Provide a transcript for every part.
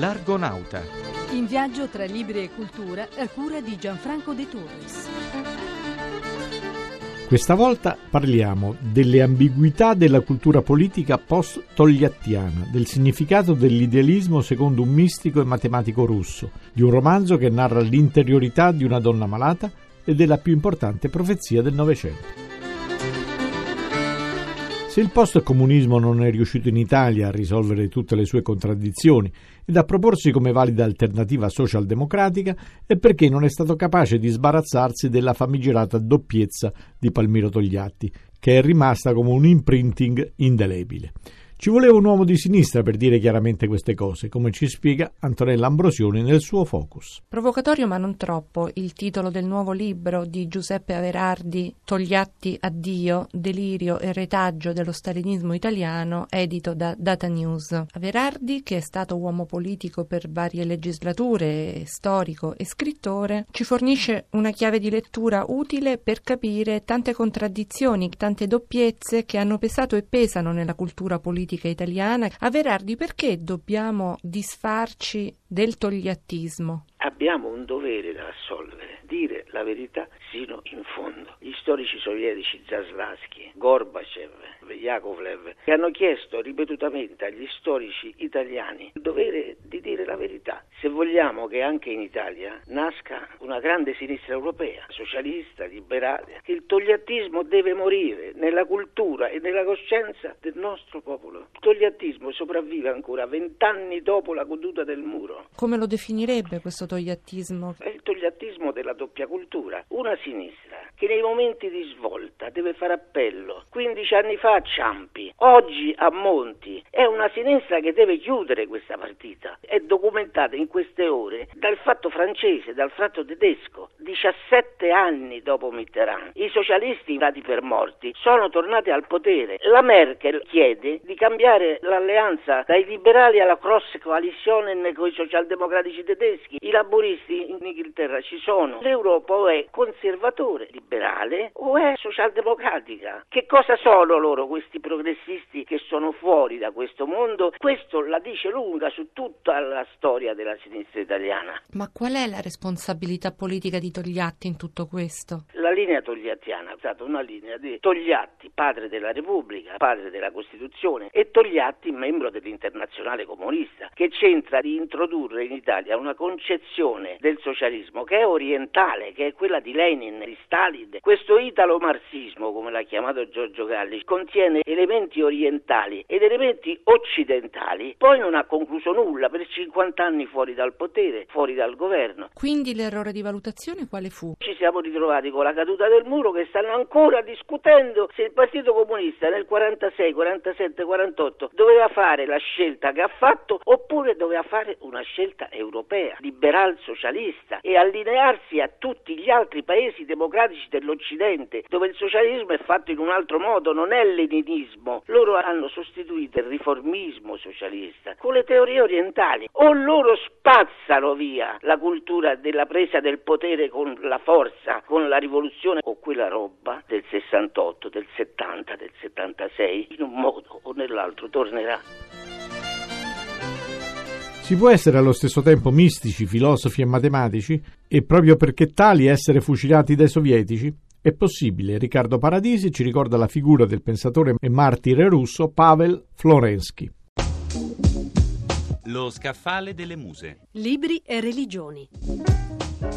L'Argonauta. In viaggio tra libri e cultura a cura di Gianfranco De Torres. Questa volta parliamo delle ambiguità della cultura politica post-togliattiana, del significato dell'idealismo secondo un mistico e matematico russo, di un romanzo che narra l'interiorità di una donna malata e della più importante profezia del Novecento. Se il post-comunismo non è riuscito in Italia a risolvere tutte le sue contraddizioni ed a proporsi come valida alternativa socialdemocratica, è perché non è stato capace di sbarazzarsi della famigerata doppiezza di Palmiro Togliatti, che è rimasta come un imprinting indelebile. Ci voleva un uomo di sinistra per dire chiaramente queste cose, come ci spiega Antonella Ambrosioni nel suo Focus. Provocatorio ma non troppo il titolo del nuovo libro di Giuseppe Averardi, Togliatti a Dio, delirio e retaggio dello stalinismo italiano, edito da Data News. Averardi, che è stato uomo politico per varie legislature, storico e scrittore, ci fornisce una chiave di lettura utile per capire tante contraddizioni, tante doppiezze che hanno pesato e pesano nella cultura politica politica italiana. A Verardi, perché dobbiamo disfarci del togliattismo? Abbiamo un dovere da assolvere, dire la verità sino in fondo. Gli storici sovietici Zaslavsky, Gorbachev, Yakovlev, che hanno chiesto ripetutamente agli storici italiani il dovere di dire la verità. Vogliamo che anche in Italia nasca una grande sinistra europea, socialista, liberale, il togliattismo deve morire nella cultura e nella coscienza del nostro popolo. Il togliattismo sopravvive ancora vent'anni dopo la caduta del muro. Come lo definirebbe questo togliattismo? È il togliattismo della doppia cultura. Una sinistra che nei momenti di svolta deve fare appello. 15 anni fa a Ciampi, oggi a Monti. È una sinistra che deve chiudere questa partita. È documentata in queste ore dal fatto francese, dal fatto tedesco. 17 anni dopo Mitterrand. I socialisti dati per morti sono tornati al potere. La Merkel chiede di cambiare l'alleanza dai liberali alla cross coalition con i socialdemocratici tedeschi. I laburisti in Inghilterra ci sono. L'Europa è conservatore, liberale o è socialdemocratica? Che cosa sono loro questi progressisti che sono fuori da questo mondo? Questo la dice lunga su tutta la storia della sinistra italiana. Ma qual è la responsabilità politica di Togliatti in tutto questo? La linea togliattiana è stata una linea di Togliatti, padre della Repubblica, padre della Costituzione, e Togliatti, membro dell'Internazionale Comunista, che c'entra di introdurre in Italia una concezione del socialismo che è orientale, che è quella di Lenin, di Stalin, questo italo-marxismo, come l'ha chiamato Giorgio Galli, contiene elementi orientali ed elementi occidentali, poi non ha concluso nulla per 50 anni fuori dal potere, fuori dal governo. Quindi l'errore di valutazione quale fu? Ci siamo ritrovati con la caduta del muro che stanno ancora discutendo se il Partito Comunista nel 46, 47, 48 doveva fare la scelta che ha fatto oppure doveva fare una scelta europea, liberal socialista e allinearsi a tutti gli altri paesi democratici dell'Occidente, dove il socialismo è fatto in un altro modo, non è leninismo. Loro hanno sostituito il riformismo socialista con le teorie orientali. O loro spazzano via la cultura della presa del potere con la forza, con la rivoluzione, o quella roba del 68, del 70, del 76, in un modo o nell'altro tornerà. Si può essere allo stesso tempo mistici, filosofi e matematici? E proprio perché tali essere fucilati dai sovietici? È possibile. Riccardo Paradisi ci ricorda la figura del pensatore e martire russo Pavel Florensky. Lo scaffale delle muse. Libri e religioni.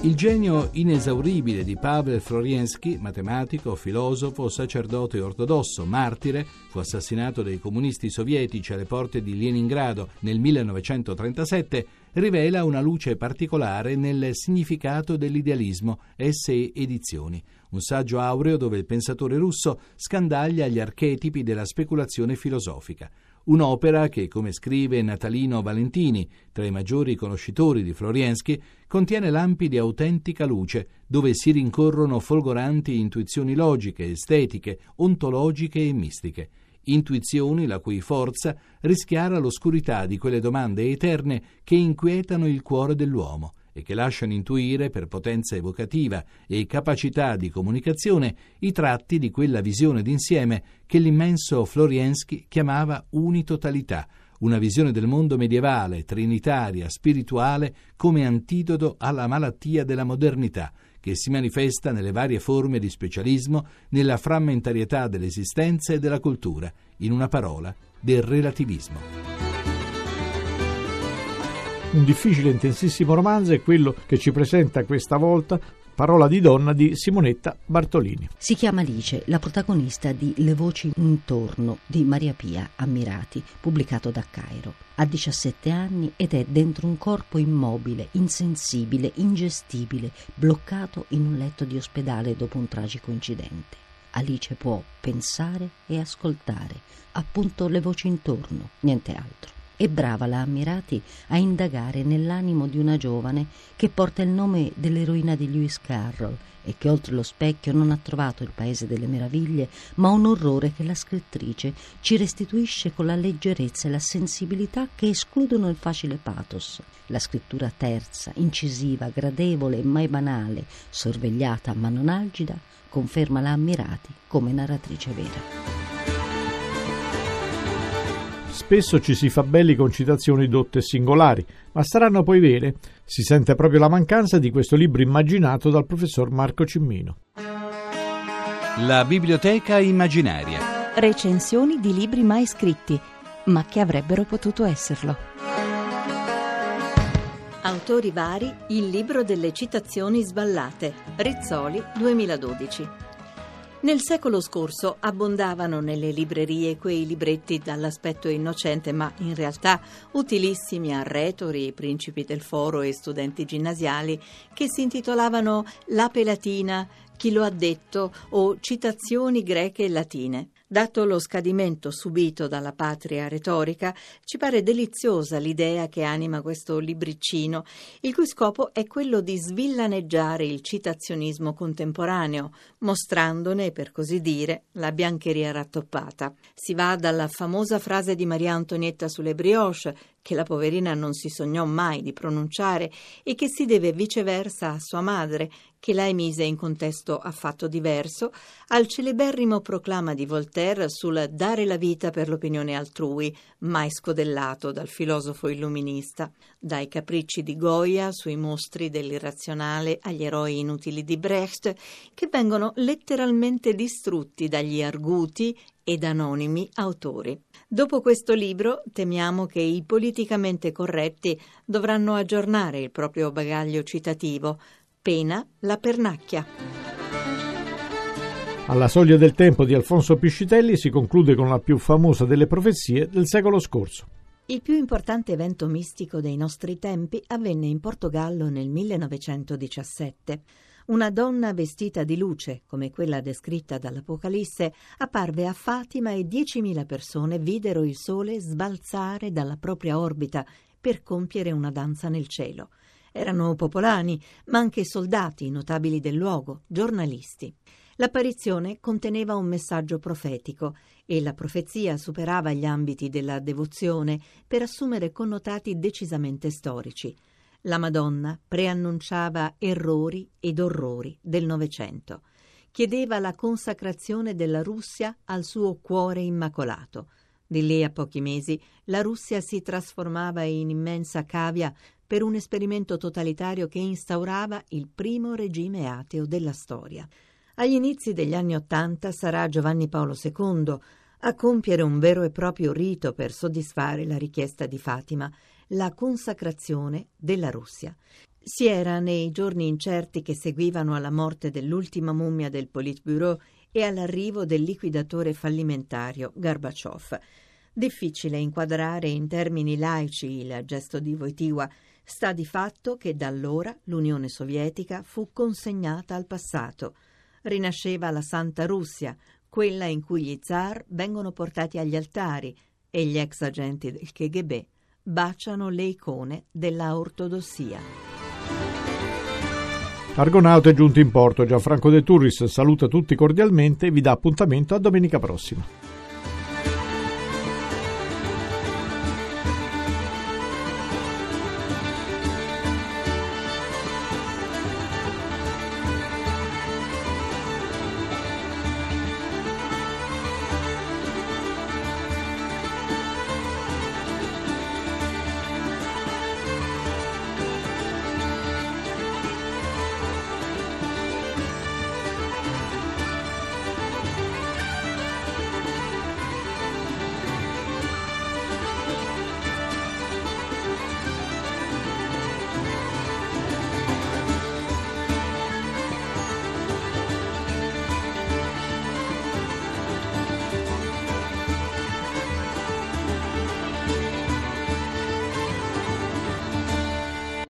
Il genio inesauribile di Pavel Floriensky, matematico, filosofo, sacerdote ortodosso, martire, fu assassinato dai comunisti sovietici alle porte di Leningrado nel 1937, rivela una luce particolare nel significato dell'idealismo Esse Edizioni, un saggio aureo dove il pensatore russo scandaglia gli archetipi della speculazione filosofica. Un'opera che, come scrive Natalino Valentini, tra i maggiori conoscitori di Floriensky, contiene lampi di autentica luce, dove si rincorrono folgoranti intuizioni logiche, estetiche, ontologiche e mistiche. Intuizioni la cui forza rischiara l'oscurità di quelle domande eterne che inquietano il cuore dell'uomo e che lasciano intuire per potenza evocativa e capacità di comunicazione i tratti di quella visione d'insieme che l'immenso Floriensky chiamava unitotalità, una visione del mondo medievale, trinitaria, spirituale, come antidoto alla malattia della modernità, che si manifesta nelle varie forme di specialismo, nella frammentarietà dell'esistenza e della cultura, in una parola, del relativismo. Un difficile e intensissimo romanzo è quello che ci presenta questa volta Parola di donna di Simonetta Bartolini. Si chiama Alice, la protagonista di Le voci intorno di Maria Pia Ammirati, pubblicato da Cairo. Ha 17 anni ed è dentro un corpo immobile, insensibile, ingestibile, bloccato in un letto di ospedale dopo un tragico incidente. Alice può pensare e ascoltare, appunto le voci intorno, niente altro. E brava la Ammirati a indagare nell'animo di una giovane che porta il nome dell'eroina di Lewis Carroll e che oltre lo specchio non ha trovato il paese delle meraviglie, ma un orrore che la scrittrice ci restituisce con la leggerezza e la sensibilità che escludono il facile pathos. La scrittura terza, incisiva, gradevole e mai banale, sorvegliata ma non algida, conferma la Ammirati come narratrice vera. Spesso ci si fa belli con citazioni dotte e singolari, ma saranno poi vere? Si sente proprio la mancanza di questo libro immaginato dal professor Marco Cimmino. La biblioteca immaginaria. Recensioni di libri mai scritti, ma che avrebbero potuto esserlo. Autori vari, il libro delle citazioni sballate. Rizzoli 2012. Nel secolo scorso abbondavano nelle librerie quei libretti dall'aspetto innocente, ma in realtà utilissimi a retori, principi del foro e studenti ginnasiali, che si intitolavano L'ape latina, Chi lo ha detto o Citazioni greche e latine. Dato lo scadimento subito dalla patria retorica, ci pare deliziosa l'idea che anima questo libriccino, il cui scopo è quello di svillaneggiare il citazionismo contemporaneo, mostrandone, per così dire, la biancheria rattoppata. Si va dalla famosa frase di Maria Antonietta sulle brioche, che la poverina non si sognò mai di pronunciare e che si deve viceversa a sua madre, che la emise in contesto affatto diverso, al celeberrimo proclama di Voltaire sul dare la vita per l'opinione altrui, mai scodellato dal filosofo illuminista, dai capricci di Goya sui mostri dell'irrazionale agli eroi inutili di Brecht, che vengono letteralmente distrutti dagli arguti ed anonimi autori. Dopo questo libro temiamo che i politicamente corretti dovranno aggiornare il proprio bagaglio citativo, pena la pernacchia. Alla soglia del tempo di Alfonso Piscitelli si conclude con la più famosa delle profezie del secolo scorso. Il più importante evento mistico dei nostri tempi avvenne in Portogallo nel 1917. Una donna vestita di luce, come quella descritta dall'Apocalisse, apparve a Fatima e 10.000 persone videro il sole sbalzare dalla propria orbita per compiere una danza nel cielo. Erano popolani, ma anche soldati, notabili del luogo, giornalisti. L'apparizione conteneva un messaggio profetico e la profezia superava gli ambiti della devozione per assumere connotati decisamente storici la Madonna preannunciava errori ed orrori del Novecento. Chiedeva la consacrazione della Russia al suo cuore immacolato. Di lì a pochi mesi la Russia si trasformava in immensa cavia per un esperimento totalitario che instaurava il primo regime ateo della storia. Agli inizi degli anni Ottanta sarà Giovanni Paolo II a compiere un vero e proprio rito per soddisfare la richiesta di Fatima la consacrazione della Russia. Si era nei giorni incerti che seguivano alla morte dell'ultima mummia del Politburo e all'arrivo del liquidatore fallimentario Gorbaciov. Difficile inquadrare in termini laici il gesto di Wojtyła. Sta di fatto che da allora l'Unione Sovietica fu consegnata al passato. Rinasceva la Santa Russia, quella in cui gli zar vengono portati agli altari e gli ex agenti del KGB baciano le icone della ortodossia. Argonauta è giunto in porto, Gianfranco De Turris saluta tutti cordialmente e vi dà appuntamento a domenica prossima.